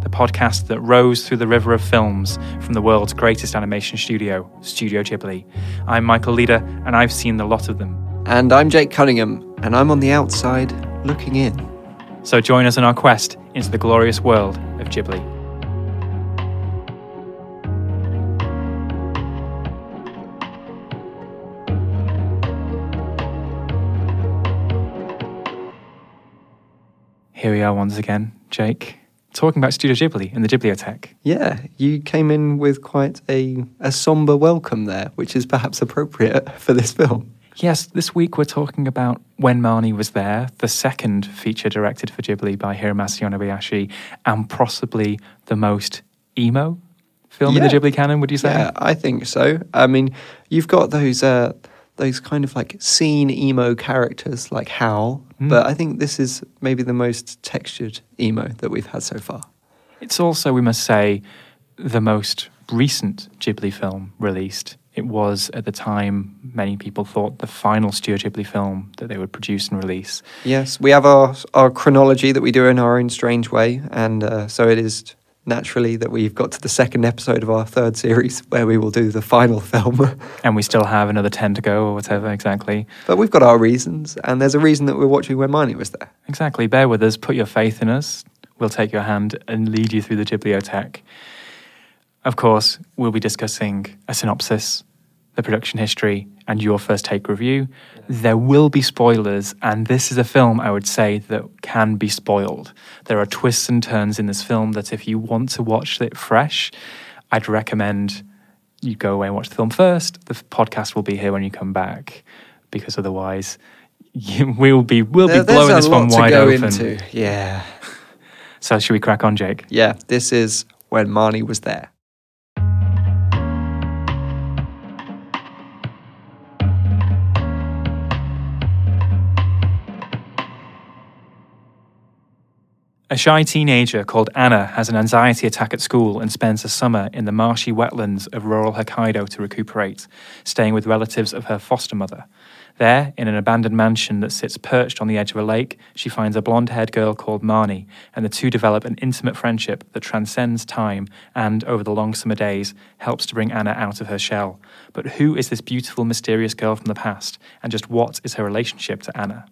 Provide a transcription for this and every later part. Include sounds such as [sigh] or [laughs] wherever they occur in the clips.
the podcast that rows through the river of films from the world's greatest animation studio, Studio Ghibli. I'm Michael Leader, and I've seen a lot of them. And I'm Jake Cunningham, and I'm on the outside looking in. So join us on our quest into the glorious world of Ghibli. Here we are once again, Jake, talking about Studio Ghibli and the Ghibliotheque. Yeah, you came in with quite a, a somber welcome there, which is perhaps appropriate [laughs] for this film. Yes, this week we're talking about When Marnie Was There, the second feature directed for Ghibli by Hiromasa Yonebayashi, and possibly the most emo film in the Yeah. Ghibli canon, would you say? Yeah, I think so. I mean, you've got those uh, those kind of like scene emo characters like Howl, Hmm. but I think this is maybe the most textured emo that we've had so far. It's also, we must say, the most recent Ghibli film released. It was, at the time, many people thought the final Studio Ghibli film that they would produce and release. Yes, we have our our chronology that we do in our own strange way, and uh, so it is naturally that we've got to the second episode of our third series where we will do the final [laughs] film. And we still have another 10 to go, or whatever, exactly. but we've got our reasons, and there's a reason that we're watching when Marnie was there. Exactly. Bear with us, put your faith in us. We'll take your hand and lead you through the Ghibliotheque. Of course, we'll be discussing a synopsis, the production history, and your first take review. There will be spoilers, and this is a film I would say that can be spoiled. There are twists and turns in this film that if you want to watch it fresh, I'd recommend you go away and watch the film first. The podcast will be here when you come back, because otherwise, [laughs] you, we'll be we'll There- be blowing this one wide open. into. Yeah, [laughs] So should we crack on, Jake? yeah. This is when Marnie was there. A shy teenager called Anna has an anxiety attack at school and spends a summer in the marshy wetlands of rural Hokkaido to recuperate, staying with relatives of her foster mother. There, in an abandoned mansion that sits perched on the edge of a lake, she finds a blonde haired girl called Marnie, and the two develop an intimate friendship that transcends time and, over the long summer days, helps to bring Anna out of her shell. But who is this beautiful, mysterious girl from the past, and just what is her relationship to Anna?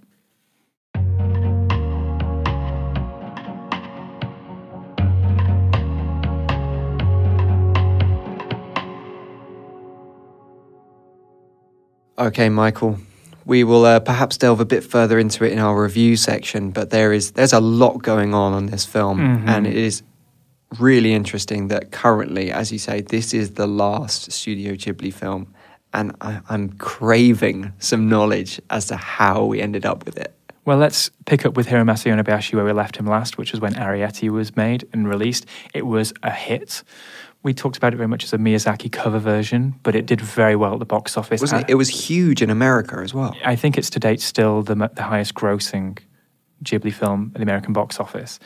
Okay, Michael. We will uh, perhaps delve a bit further into it in our review section, but there is there's a lot going on on this film, Mhm. and it is really interesting that currently, as you say, this is the last Studio Ghibli film, and I, I'm craving some knowledge as to how we ended up with it. Well, let's pick up with Hiromasa Yonebayashi where we left him last, which was when Arrietty was made and released. It was a hit. We talked about it very much as a Miyazaki cover version, but it did very well at the box office. Wasn't it? It was huge in America as well. I think it's to date still the, the highest grossing Ghibli film at the American box office.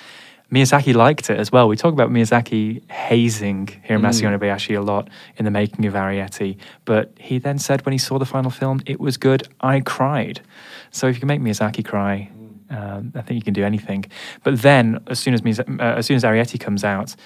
Miyazaki liked it as well. We talk about Miyazaki hazing Hiromasa Yonebayashi a lot in the making of Arrietty, but he then said when he saw the final film, it was good. I cried. So if you can make Miyazaki cry, um, I think you can do anything. But then, as soon as uh, as soon as Arrietty comes out,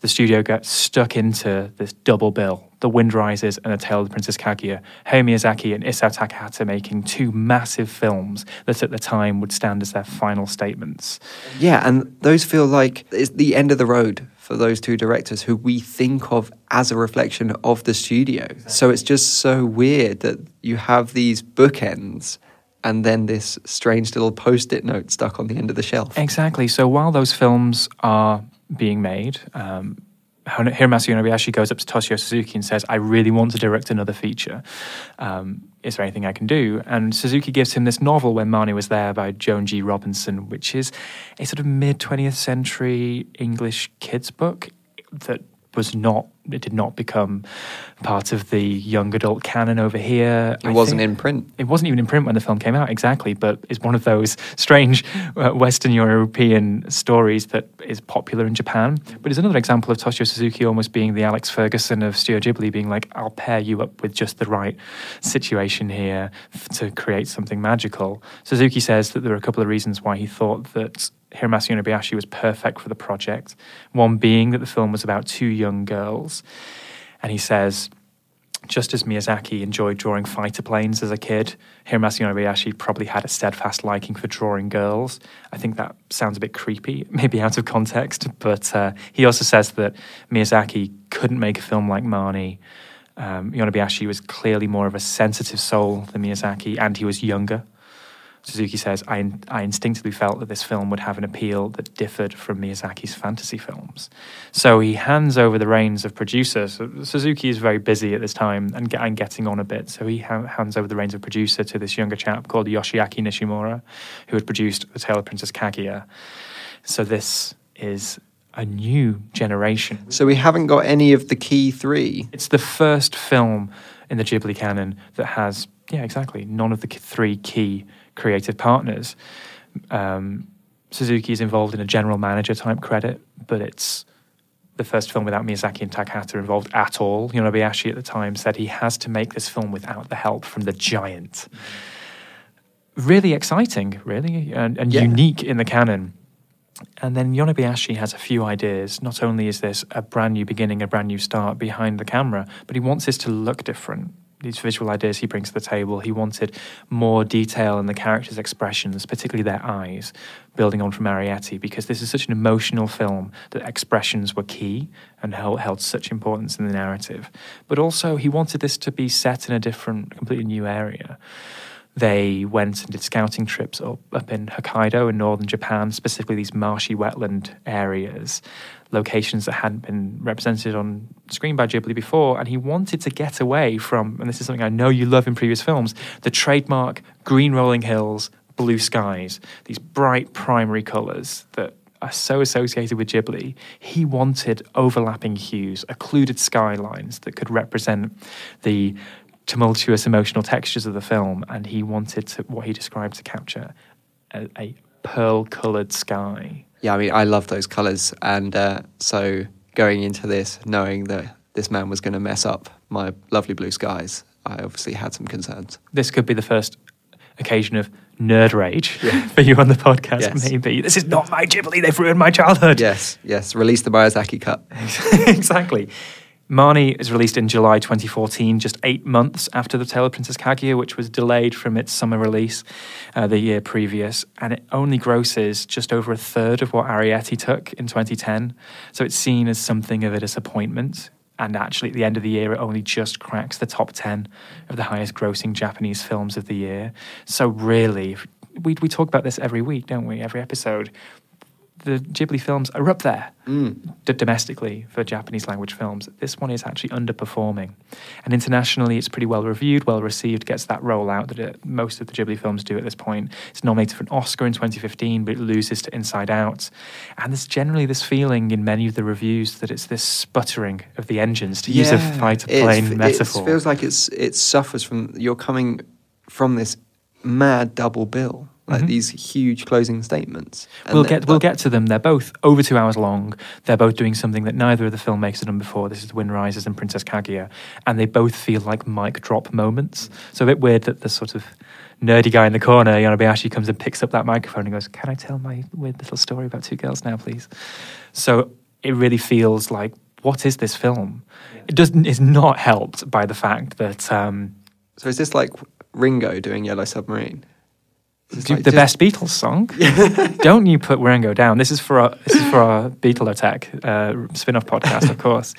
the studio gets stuck into this double bill The Wind Rises and The Tale of the Princess Kaguya. Hayao Miyazaki and Isao Takahata making two massive films that at the time would stand as their final statements. Yeah, and those feel like it's the end of the road for those two directors who we think of as a reflection of the studio. So it's just so weird that you have these bookends and then this strange little post it note stuck on the end of the shelf. Exactly. So while those films are being made, um, Hiromasa Yonebayashi goes up to Toshio Suzuki and says, I really want to direct another feature. Um, is there anything I can do? And Suzuki gives him this novel, When Marnie Was There, by Joan G. Robinson, which is a sort of mid 20th century English kids book that was not it did not become part of the young adult canon over here. It I wasn't in print. It wasn't even in print when the film came out, exactly. But it's one of those [laughs] strange uh, Western European stories that is popular in Japan. But it's another example of Toshio Suzuki almost being the Alex Ferguson of Studio Ghibli, being like, "I'll pair you up with just the right situation here f- to create something magical." Suzuki says that there are a couple of reasons why he thought that Hiromasa Yonebayashi was perfect for the project. One being that the film was about two young girls. And he says, just as Miyazaki enjoyed drawing fighter planes as a kid, Hiromasa Yonebayashi probably had a steadfast liking for drawing girls. I think that sounds a bit creepy, [laughs] maybe out of context, but uh, he also says that Miyazaki couldn't make a film like Marnie. Um, Yonebayashi was clearly more of a sensitive soul than Miyazaki, and he was younger. Suzuki says, I, I instinctively felt that this film would have an appeal that differed from Miyazaki's fantasy films. So he hands over the reins of producer. So Suzuki is very busy at this time and, get, and getting on a bit. So he ha- hands over the reins of producer to this younger chap called Yoshiaki Nishimura, who had produced The Tale of Princess Kaguya. So this is a new generation. So we haven't got any of the key three. It's the first film in the Ghibli canon that has, yeah, exactly, none of the three key creative partners. Um, Suzuki is involved in a general manager type credit, but it's the first film without Miyazaki and Takahata involved at all. Yonebayashi at the time said he has to make this film without the help from the giant. Really exciting, really, and, and yeah. unique in the canon. And then Yonebayashi has a few ideas. Not only is this a brand new beginning, a brand new start behind the camera, but he wants this to look different these visual ideas he brings to the table. He wanted more detail in the characters' expressions, particularly their eyes, building on from Arrietty, because this is such an emotional film that expressions were key and held, held such importance in the narrative. But also, he wanted this to be set in a different, completely new area. They went and did scouting trips up, up in Hokkaido in northern Japan, specifically these marshy wetland areas, locations that hadn't been represented on screen by Ghibli before. And he wanted to get away from, and this is something I know you love in previous films, the trademark green rolling hills, blue skies, these bright primary colours that are so associated with Ghibli. He wanted overlapping hues, occluded skylines that could represent the tumultuous emotional textures of the film, and he wanted to, what he described to capture a, a pearl coloured sky. Yeah, I mean, I love those colours, and uh, so going into this, knowing that this man was going to mess up my lovely blue skies, I obviously had some concerns. This could be the first occasion of nerd rage yeah. [laughs] for you on the podcast, yes. maybe. This is not my Ghibli, they've ruined my childhood. Yes, yes. Release the Miyazaki cut. [laughs] exactly. Marnie is released in July 2014, just eight months after The Tale of Princess Kaguya, which was delayed from its summer release uh, the year previous. And it only grosses just over a third of what Arrietty took in 2010. So it's seen as something of a disappointment. And actually, at the end of the year, it only just cracks the top 10 of the highest grossing Japanese films of the year. So, really, we, we talk about this every week, don't we? Every episode the Ghibli films are up there mm. d- domestically for Japanese language films. This one is actually underperforming. And internationally, it's pretty well reviewed, well received, gets that rollout that it, most of the Ghibli films do at this point. It's nominated for an Oscar in 2015, but it loses to Inside Out. And there's generally this feeling in many of the reviews that it's this sputtering of the engines, to yeah, use a fighter plane metaphor. It feels like it's it suffers from, you're coming from this mad double bill like mm-hmm. these huge closing statements. And we'll get we'll get to them. They're both over two hours long. They're both doing something that neither of the filmmakers had done before. This is Wind Rises and Princess Kaguya, and they both feel like mic drop moments. So a bit weird that the sort of nerdy guy in the corner, Yonebayashi, comes and picks up that microphone and goes, "Can I tell my weird little story about two girls now, please?" So it really feels like what is this film? It doesn't. Is not helped by the fact that um, So is this like Ringo doing Yellow Submarine? This the just- best Beatles song. [laughs] Don't you put Ringo down? This is for our this is for our Beatle Attack uh, spin-off podcast, of course.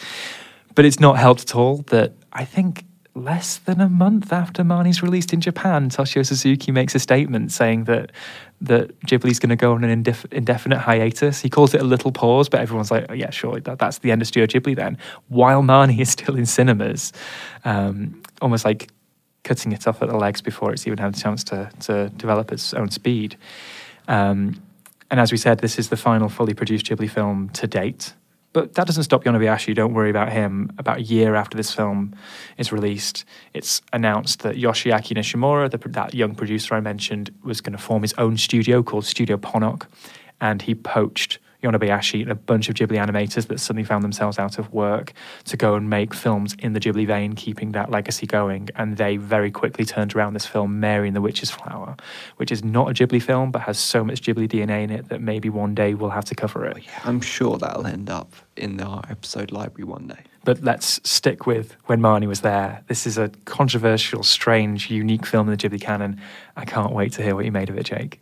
But it's not helped at all that I think less than a month after Marnie's released in Japan, Toshio Suzuki makes a statement saying that that Ghibli's going to go on an indef- indefinite hiatus. He calls it a little pause, but everyone's like, oh, "Yeah, sure, that, that's the end of Studio Ghibli then." While Marnie is still in cinemas, um, almost like cutting it off at the legs before it's even had a chance to, to develop its own speed. Um, and as we said, this is the final fully produced Ghibli film to date. But that doesn't stop Yonebayashi. Don't worry about him. About a year after this film is released, it's announced that Yoshiaki Nishimura, the, that young producer I mentioned, was going to form his own studio called Studio Ponoc. And he poached Yonebayashi and a bunch of Ghibli animators that suddenly found themselves out of work to go and make films in the Ghibli vein, keeping that legacy going. And they very quickly turned around this film, Mary and the Witch's Flower, which is not a Ghibli film, but has so much Ghibli DNA in it that maybe one day we'll have to cover it. Oh, I'm sure that'll end up in our episode library one day. But let's stick with when Marnie was there. This is a controversial, strange, unique film in the Ghibli canon. I can't wait to hear what you made of it, Jake.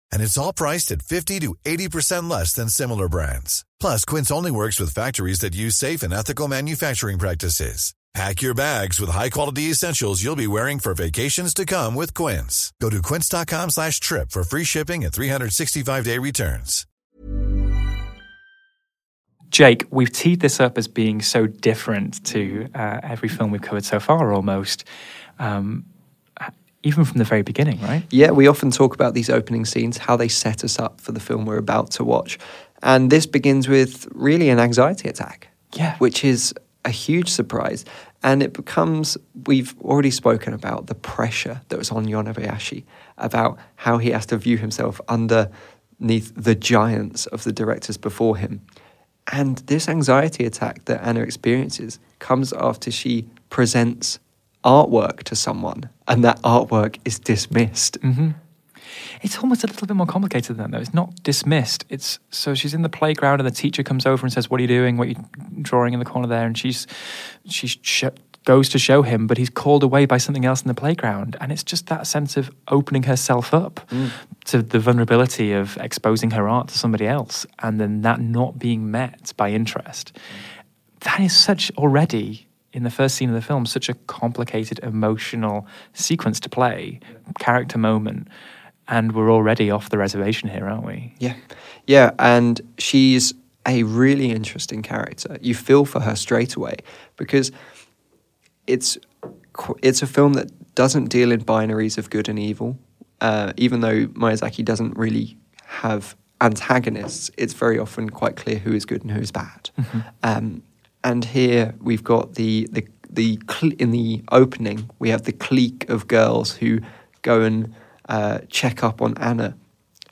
And it's all priced at 50 to 80% less than similar brands. Plus, Quince only works with factories that use safe and ethical manufacturing practices. Pack your bags with high-quality essentials you'll be wearing for vacations to come with Quince. Go to quince.com slash trip for free shipping and 365-day returns. Jake, we've teed this up as being so different to uh, every film we've covered so far, almost, um, even from the very beginning, right? Yeah, we often talk about these opening scenes, how they set us up for the film we're about to watch. And this begins with really an anxiety attack. Yeah. Which is a huge surprise. And it becomes, we've already spoken about the pressure that was on Yonebayashi, about how he has to view himself underneath the giants of the directors before him. And this anxiety attack that Anna experiences comes after she presents artwork to someone and that artwork is dismissed. Mm-hmm. It's almost a little bit more complicated than that, though. It's not dismissed. It's so she's in the playground, and the teacher comes over and says, "What are you doing? What are you drawing in the corner there?" And she's she sh- goes to show him, but he's called away by something else in the playground, and it's just that sense of opening herself up mm. to the vulnerability of exposing her art to somebody else, and then that not being met by interest. That is such already in the first scene of the film such a complicated emotional sequence to play, character moment and we're already off the reservation here, aren't we? Yeah. Yeah. And she's a really interesting character. You feel for her straight away because it's it's a film that doesn't deal in binaries of good and evil. Uh, even though Miyazaki doesn't really have antagonists, it's very often quite clear who is good and who is bad. Um, and here we've got the the the in the opening we have the clique of girls who go and uh, check up on Anna,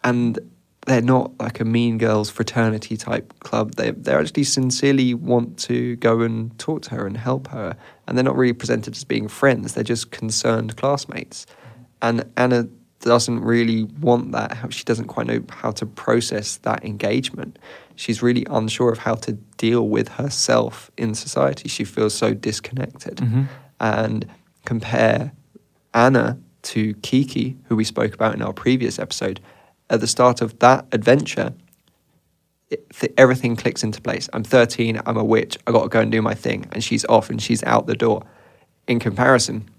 and they're not like a mean girls fraternity type club. They they actually sincerely want to go and talk to her and help her, and they're not really presented as being friends. They're just concerned classmates, and Anna doesn't really want that. She doesn't quite know how to process that engagement. She's really unsure of how to deal with herself in society. She feels so disconnected, mm-hmm. and compare Anna to Kiki, who we spoke about in our previous episode, at the start of that adventure, it, th- everything clicks into place. I'm 13, I'm a witch, I got to go and do my thing. And she's off and she's out the door. In comparison,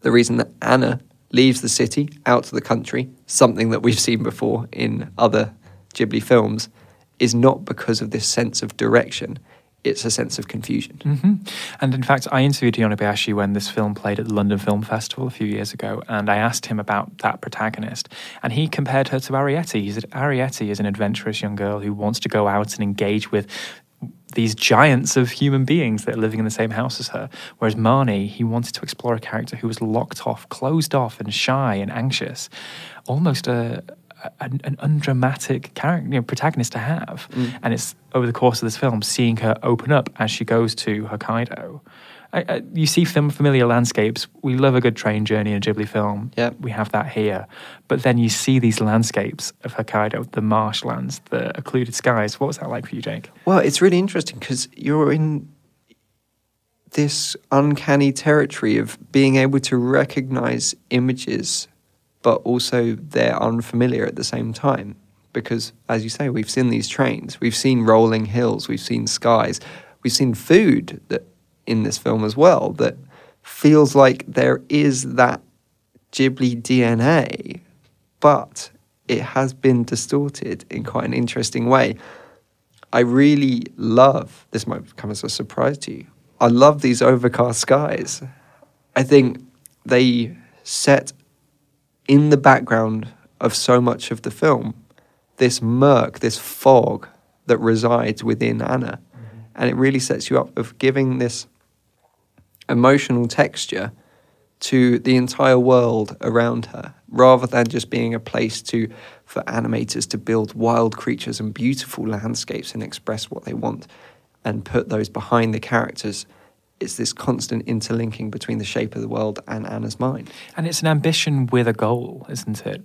the reason that Anna leaves the city out to the country, something that we've seen before in other Ghibli films, is not because of this sense of direction. It's a sense of confusion. hmm And in fact, I interviewed Yonebayashi when this film played at the London Film Festival a few years ago, and I asked him about that protagonist, and he compared her to Arrietty. He said Arrietty is an adventurous young girl who wants to go out and engage with these giants of human beings that are living in the same house as her. Whereas Marnie, he wanted to explore a character who was locked off, closed off, and shy and anxious, almost a an, an undramatic character, you know, protagonist to have. Mm. And it's over the course of this film, seeing her open up as she goes to Hokkaido. I, I, you see film familiar landscapes. We love a good train journey in a Ghibli film. Yeah. we have that here. But then you see these landscapes of Hokkaido, the marshlands, the occluded skies. What was that like for you, Jake? Well, it's really interesting because you're in this uncanny territory of being able to recognize images, but also they're unfamiliar at the same time. Because, as you say, we've seen these trains, we've seen rolling hills, we've seen skies, we've seen food that in this film as well that feels like there is that Ghibli DNA, but it has been distorted in quite an interesting way. I really love this might come as a surprise to you. I love these overcast skies. I think they set in the background of so much of the film this murk, this fog that resides within Anna. Mm-hmm. And it really sets you up of giving this emotional texture to the entire world around her, rather than just being a place to for animators to build wild creatures and beautiful landscapes and express what they want and put those behind the characters. It's this constant interlinking between the shape of the world and Anna's mind. And it's an ambition with a goal, isn't it?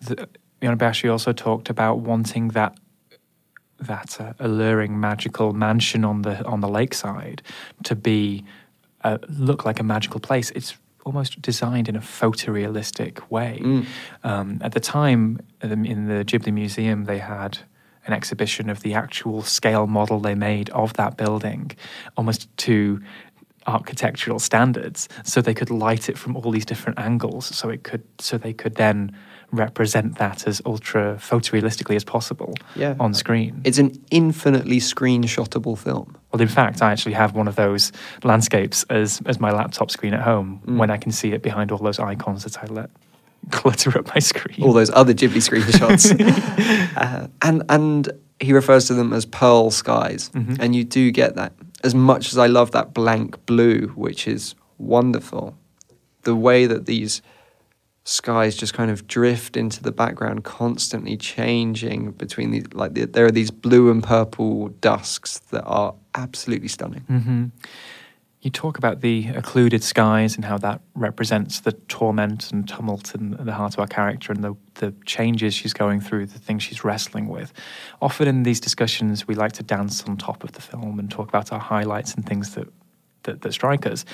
The, Yonebashi also talked about wanting that that uh, alluring magical mansion on the on the lakeside to be uh, look like a magical place. It's almost designed in a photorealistic way. Um, at the time, in the Ghibli Museum, they had an exhibition of the actual scale model they made of that building, almost to architectural standards, so they could light it from all these different angles, so it could, so they could then represent that as ultra photorealistically as possible Yeah. on screen. It's an infinitely screenshotable film. Well, in fact, I actually have one of those landscapes as, as my laptop screen at home Mm. when I can see it behind all those icons that I let [laughs] clutter up my screen. all those other Ghibli screenshots. [laughs] uh, and and he refers to them as pearl skies, and you do get that. As much as I love that blank blue, which is wonderful, the way that these skies just kind of drift into the background, constantly changing between these, like the, there are these blue and purple dusks that are absolutely stunning. hmm You talk about the occluded skies and how that represents the torment and tumult in the heart of our character and the, the changes she's going through, the things she's wrestling with. Often in these discussions, we like to dance on top of the film and talk about our highlights and things that, that, that strike us.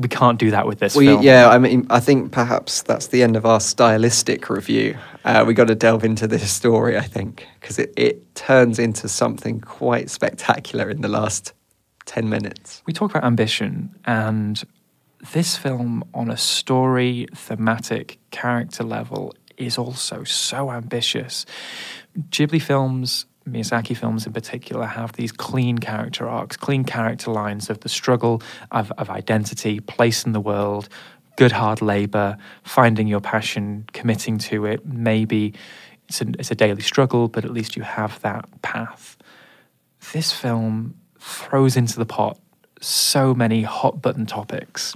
We can't do that with this Well, film. yeah, I mean, I think perhaps that's the end of our stylistic review. Uh, we got to delve into this story, I think, because it, it turns into something quite spectacular in the last 10 minutes. We talk about ambition, and this film, on a story, thematic, character level, is also so ambitious. Ghibli films, Miyazaki films in particular, have these clean character arcs, clean character lines of the struggle of, of identity, place in the world, good hard labor, finding your passion, committing to it. Maybe it's a, it's a daily struggle, but at least you have that path this film throws into the pot so many hot button topics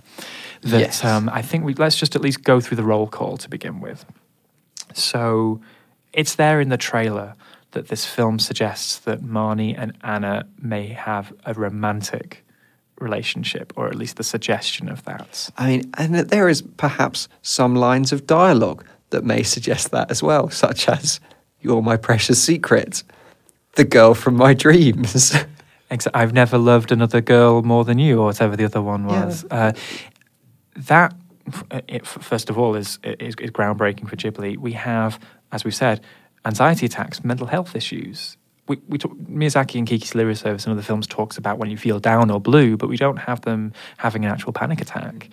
that Yes. um, I think we let's just at least go through the roll call to begin with. So it's there in the trailer that this film suggests that Marnie and Anna may have a romantic relationship, or at least the suggestion of that. I mean, and that there is perhaps some lines of dialogue that may suggest that as well, such as, You're my precious secret, the girl from my dreams. [laughs] I've never loved another girl more than you, or whatever the other one Yeah. was. Uh, that it, first of all, is, is, is groundbreaking for Ghibli. We have, as we've said, anxiety attacks, mental health issues. We, we talk, Miyazaki and Kiki's Delivery Service and other films talks about when you feel down or blue, but we don't have them having an actual panic attack.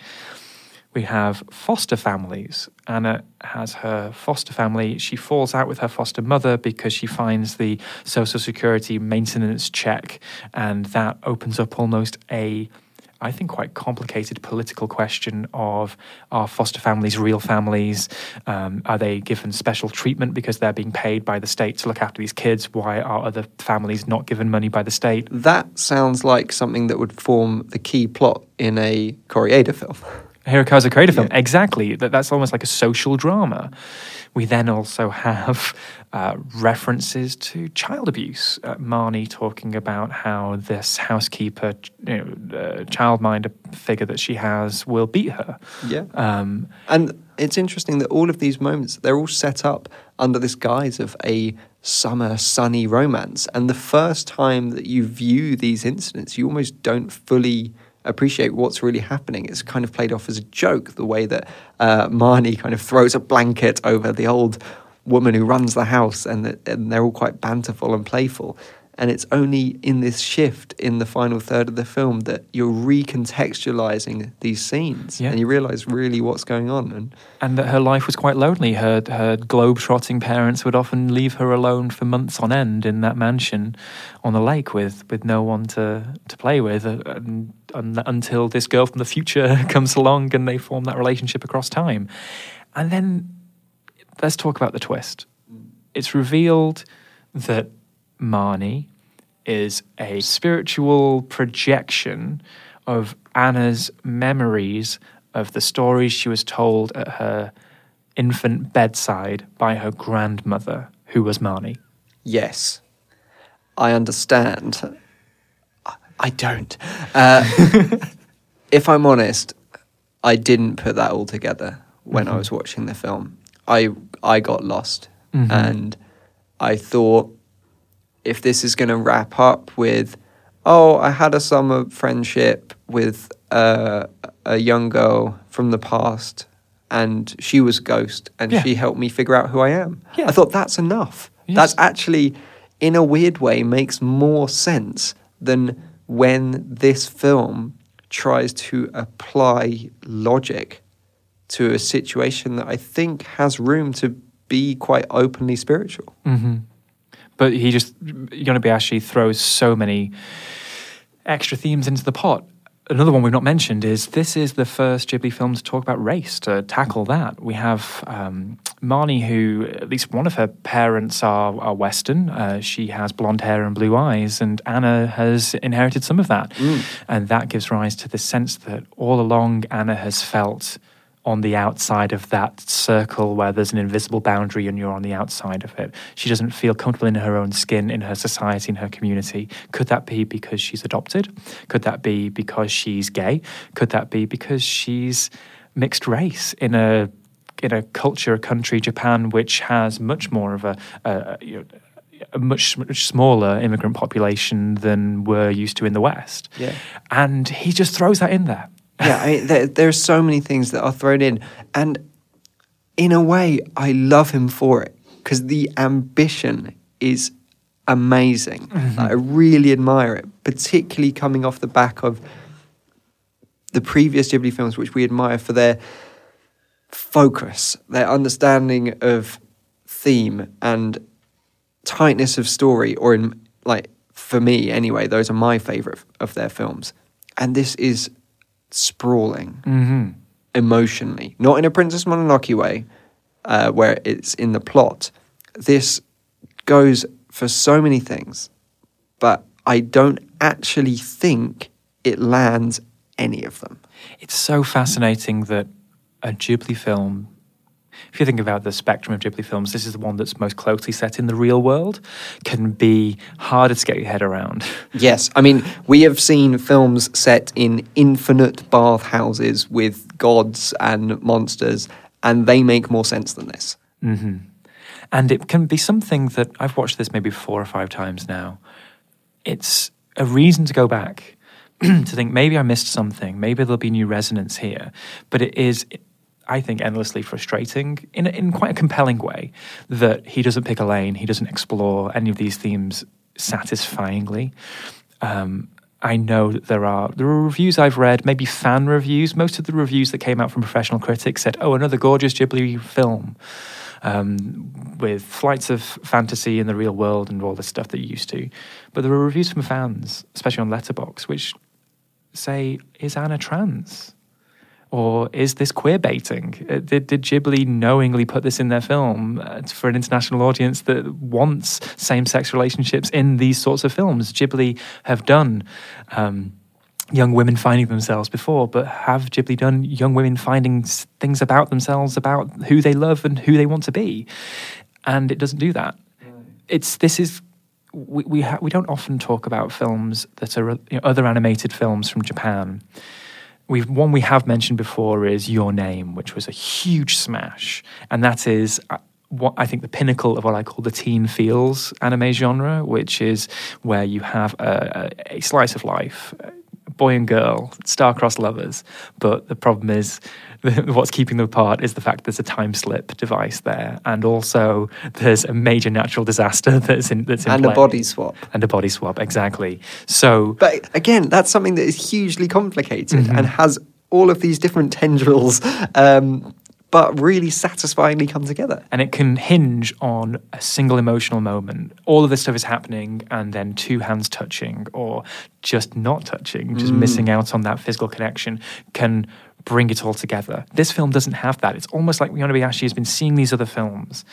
We have foster families. Anna has her foster family. She falls out with her foster mother because she finds the social security maintenance check, and that opens up almost a I think, quite complicated political question of are foster families real families? Um, are they given special treatment because they're being paid by the state to look after these kids? Why are other families not given money by the state? That sounds like something that would form the key plot in a Koreeda film. [laughs] Hirokazu Koreeda film, yeah. exactly. That, that's almost like a social drama. We then also have uh, references to child abuse. Uh, Marnie talking about how this housekeeper, you know, uh, childminder figure that she has will beat her. Yeah. Um, and it's interesting that all of these moments, they're all set up under this guise of a summer sunny romance. And the first time that you view these incidents, you almost don't fully appreciate what's really happening. It's kind of played off as a joke, the way that uh, Marnie kind of throws a blanket over the old woman who runs the house, and, the, and they're all quite banterful and playful. And it's only in this shift in the final third of the film that you're recontextualizing these scenes yeah. and you realize really what's going on. And, and that her life was quite lonely. Her, her globe-trotting parents would often leave her alone for months on end in that mansion on the lake with, with no one to, to play with uh, and, and, until this girl from the future [laughs] comes along and they form that relationship across time. And then let's talk about the twist. It's revealed that Marnie is a spiritual projection of Anna's memories of the stories she was told at her infant bedside by her grandmother, who was Marnie. Yes, I understand. I don't. Uh, [laughs] if I'm honest, I didn't put that all together when mm-hmm. I was watching the film. I I got lost, mm-hmm. and I thought if this is going to wrap up with, oh, I had a summer friendship with uh, a young girl from the past, and she was a ghost, and yeah. she helped me figure out who I am. Yeah. I thought that's enough. Yes. That's actually, in a weird way, makes more sense than when this film tries to apply logic to a situation that I think has room to be quite openly spiritual. Mm-hmm. But he just, Yonebayashi throws so many extra themes into the pot. Another one we've not mentioned is this is the first Ghibli film to talk about race, to tackle that. We have um, Marnie, who at least one of her parents are, are Western. Uh, she has blonde hair and blue eyes, and Anna has inherited some of that. Mm. And that gives rise to the sense that all along Anna has felt on the outside of that circle where there's an invisible boundary and you're on the outside of it. She doesn't feel comfortable in her own skin, in her society, in her community. Could that be because she's adopted? Could that be because she's gay? Could that be because she's mixed race in a in a culture, a country, Japan, which has much more of a, a, you know, a much much smaller immigrant population than we're used to in the West. Yeah. And he just throws that in there yeah, I there, there are so many things that are thrown in, and in a way, I love him for it because the ambition is amazing. Mm-hmm. I really admire it, particularly coming off the back of the previous Ghibli films, which we admire for their focus, their understanding of theme and tightness of story, or in like for me anyway, those are my favorite of their films. And this is sprawling mm-hmm. emotionally, not in a Princess Mononoke way, uh, where it's in the plot. This goes for so many things, but I don't actually think it lands any of them. It's so fascinating that a Ghibli film if you think about the spectrum of Ghibli films, this is the one that's most closely set in the real world, can be harder to get your head around. [laughs] Yes. I mean, we have seen films set in infinite bathhouses with gods and monsters, and they make more sense than this. Mm-hmm. And it can be something that I've watched this maybe four or five times now. It's a reason to go back [clears throat] to think maybe I missed something, maybe there'll be new resonance here. But it is, I think, endlessly frustrating in, in quite a compelling way that he doesn't pick a lane, he doesn't explore any of these themes satisfyingly. Um, I know that there are there are reviews I've read, maybe fan reviews. Most of the reviews that came out from professional critics said, "Oh, another gorgeous Ghibli film." Um, with flights of fantasy in the real world and all this stuff that you used to, but there are reviews from fans, especially on Letterboxd, which say, "Is Anna trans?" Or is this queer baiting? Uh, Did, did Ghibli knowingly put this in their film uh, for an international audience that wants same sex relationships in these sorts of films? Ghibli have done um, young women finding themselves before, but have Ghibli done young women finding things about themselves, about who they love and who they want to be? And it doesn't do that. It's this is we we, ha- we don't often talk about films that are you know, other animated films from Japan. We've one we have mentioned before is Your Name, which was a huge smash, and that is. uh, What I think the pinnacle of what I call the teen feels anime genre, which is where you have a, a, slice of life, boy and girl, star-crossed lovers, but the problem is [laughs] what's keeping them apart is the fact there's a time slip device there, and also there's a major natural disaster [laughs] that's in that's in and a body swap. and a body swap exactly. So But again, that's something that is hugely complicated Mm-hmm. and has all of these different tendrils, um, but really satisfyingly come together. and it can hinge on a single emotional moment. All of this stuff is happening, and then two hands touching, or just not touching, just missing out on that physical connection, can bring it all together. This film doesn't have that. It's almost like Miyamoto has been seeing these other films,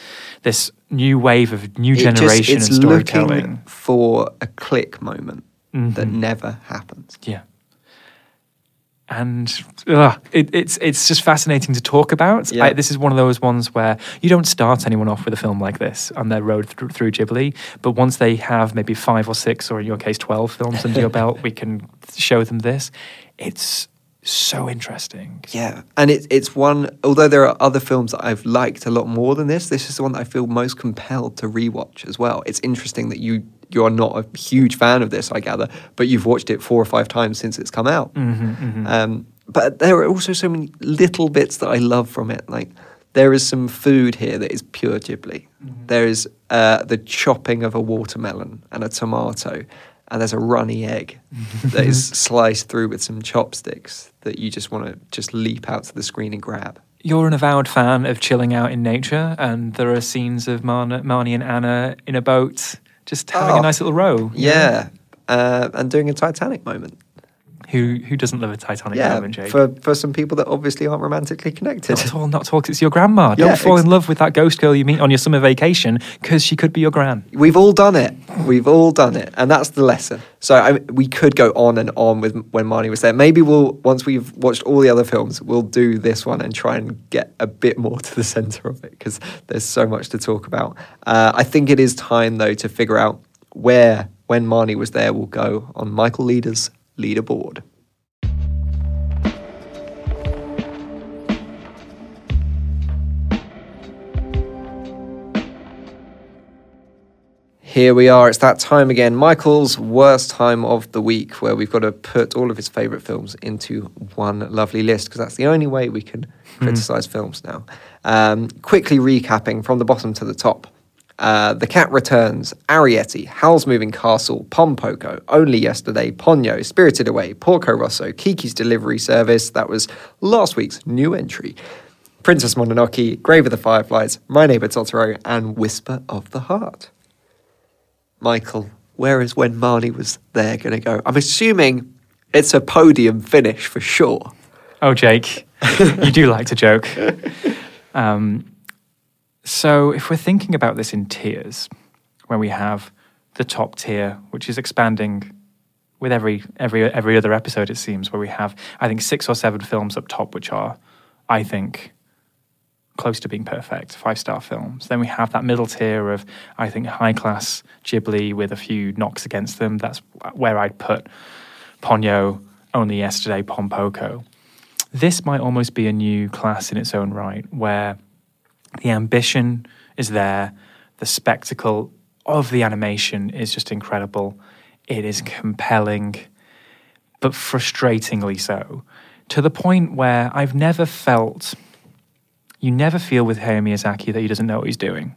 this new wave of new It just- generation it's of storytelling. looking for a click moment that Mm-hmm. never happens. Yeah. And ugh, it, it's it's just fascinating to talk about. Yeah. I, this is one of those ones where you don't start anyone off with a film like this on their road through, through Ghibli, but once they have maybe five or six, or in your case, twelve films under your [laughs] belt, we can show them this. It's so interesting. Yeah, and it's it's one. Although there are other films that I've liked a lot more than this, this is the one that I feel most compelled to rewatch as well. It's interesting that you you are not a huge fan of this, I gather, but you've watched it four or five times since it's come out. Um, but there are also so many little bits that I love from it. Like there is some food here that is pure Ghibli. There is uh, the chopping of a watermelon and a tomato, and there's a runny egg [laughs] that is sliced through with some chopsticks that you just want to just leap out to the screen and grab. You're an avowed fan of chilling out in nature, and there are scenes of Marnie and Anna in a boat, just having Oh, a nice little row. Yeah, uh, and doing a Titanic moment. Who who doesn't love a Titanic Yeah, moment, Jake? for for some people that obviously aren't romantically connected. Not at all, not at all, it's your grandma. Don't Yeah, fall ex- in love with that ghost girl you meet on your summer vacation because she could be your gran. We've all done it. We've all done it, and that's the lesson. So I, we could go on and on with when Marnie was there. Maybe we'll once we've watched all the other films, we'll do this one and try and get a bit more to the center of it because there's so much to talk about. Uh, I think it is time though to figure out where when Marnie was there We'll go on Michael Leader's leaderboard. Here we are. It's that time again. Michael's worst time of the week, where we've got to put all of his favourite films into one lovely list, because that's the only way we can criticise films now. Um, quickly recapping from the bottom to the top. Uh, the Cat Returns, Arrietty, Howl's Moving Castle, Pompoko, Only Yesterday, Ponyo, Spirited Away, Porco Rosso, Kiki's Delivery Service, that was last week's new entry, Princess Mononoke, Grave of the Fireflies, My Neighbor Totoro, and Whisper of the Heart. Michael, where is when Marnie was there going to go? I'm assuming it's a podium finish for sure. Oh, Jake, you do like to joke. [laughs] Um, so, if we're thinking about this in tiers, where we have the top tier, which is expanding with every every every other episode, it seems, where we have I think six or seven films up top, which are, I think, close to being perfect, five star films. Then we have that middle tier of, I think, high class Ghibli with a few knocks against them. That's where I'd put Ponyo, Only Yesterday, Pompoko. This might almost be a new class in its own right, where the ambition is there, the spectacle of the animation is just incredible, it is compelling, but frustratingly so, to the point where I've never felt. You never feel with Hayao Miyazaki that he doesn't know what he's doing.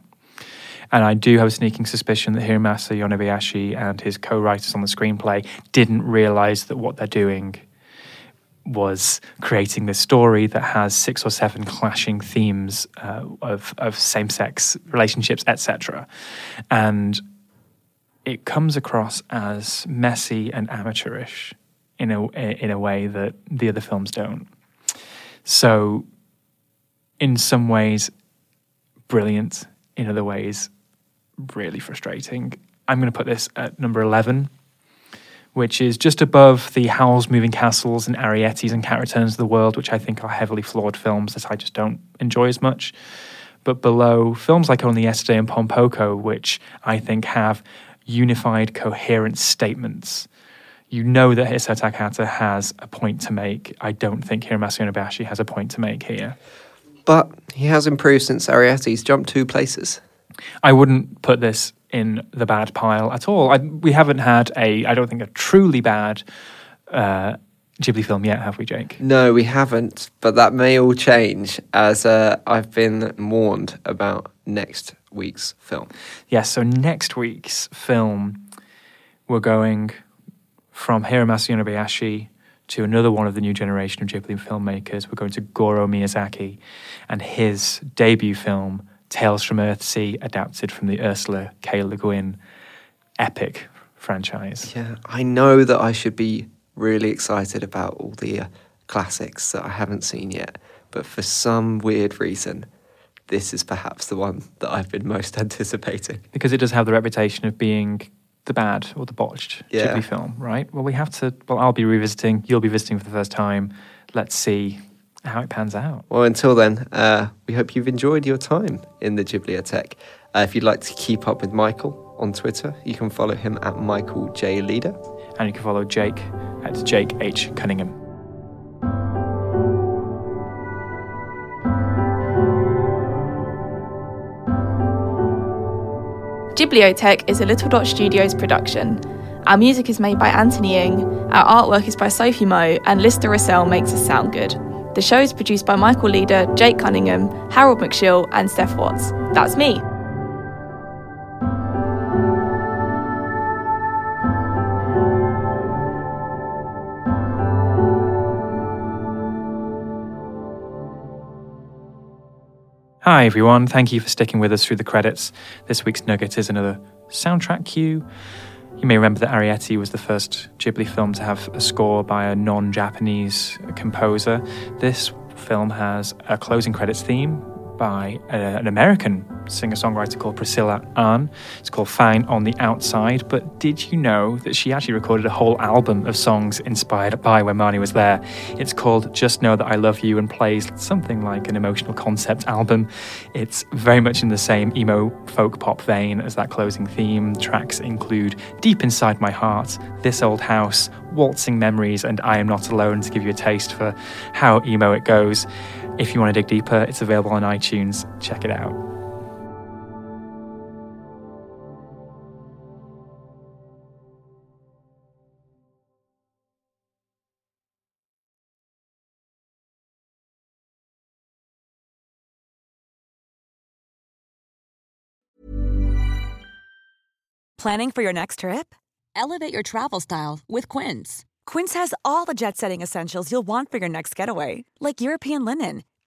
And I do have a sneaking suspicion that Hiromasa Yonebayashi and his co writers on the screenplay didn't realize that what they're doing was creating this story that has six or seven clashing themes uh, of, of same sex relationships, etc. And it comes across as messy and amateurish in a, in a way that the other films don't. So, in some ways, brilliant, in other ways, really frustrating. I'm going to put this at number 11 which is just above the Howl's Moving Castles and Arrietty's and Cat Returns to the World, which I think are heavily flawed films that I just don't enjoy as much. But below films like Only Yesterday and Pom Poko, which I think have unified, coherent statements. You know that Isao Takahata has a point to make. I don't think Hiromasa Yonebayashi has a point to make here. But he has improved since Arrietty. He's jumped two places. I wouldn't put this in the bad pile at all. I, we haven't had a, I don't think, a truly bad uh, Ghibli film yet, have we, Jake? No, we haven't. But that may all change as uh, I've been warned about next week's film. Yes, so next week's film, we're going from Hiromasa Yonebayashi to another one of the new generation of Ghibli filmmakers. We're going to Goro Miyazaki and his debut film, Tales from Earthsea, adapted from the Ursula K. Le Guin epic franchise. Yeah, I know that I should be really excited about all the uh, classics that I haven't seen yet, but for some weird reason, this is perhaps the one that I've been most [laughs] anticipating. Because it does have the reputation of being the bad or the botched Yeah. Ghibli film, right? Well, we have to, well, I'll be revisiting, you'll be visiting for the first time. Let's see how it pans out. Well, until then, uh, we hope you've enjoyed your time in the Ghibliothèque. Uh, if you'd like to keep up with Michael on Twitter, you can follow him at Michael J. Leader. And you can follow Jake at Jake H. Cunningham. Ghibliothèque is a Little Dot Studios production. Our music is made by Anthony Ng, our artwork is by Sophie Moe, and Lister Russell makes us sound good. The show is produced by Michael Leader, Jake Cunningham, Harold McShill, and Steph Watts. That's me. Hi, everyone. Thank you for sticking with us through the credits. This week's nugget is another soundtrack cue. You may remember that Arrietty was the first Ghibli film to have a score by a non Japanese composer. This film has a closing credits theme by a, an American singer songwriter called Priscilla Ahn. It's called Fine on the Outside. But did you know that she actually recorded a whole album of songs inspired by when Marnie was there? It's called Just Know That I Love You and plays something like an emotional concept album. It's very much in the same emo folk pop vein as that closing theme. Tracks include Deep Inside My Heart, This Old House, Waltzing Memories, and I Am Not Alone to give you a taste for how emo it goes. If you want to dig deeper, it's available on iTunes. Check it out. Planning for your next trip? Elevate your travel style with Quince. Quince has all the jet setting essentials you'll want for your next getaway, like European linen,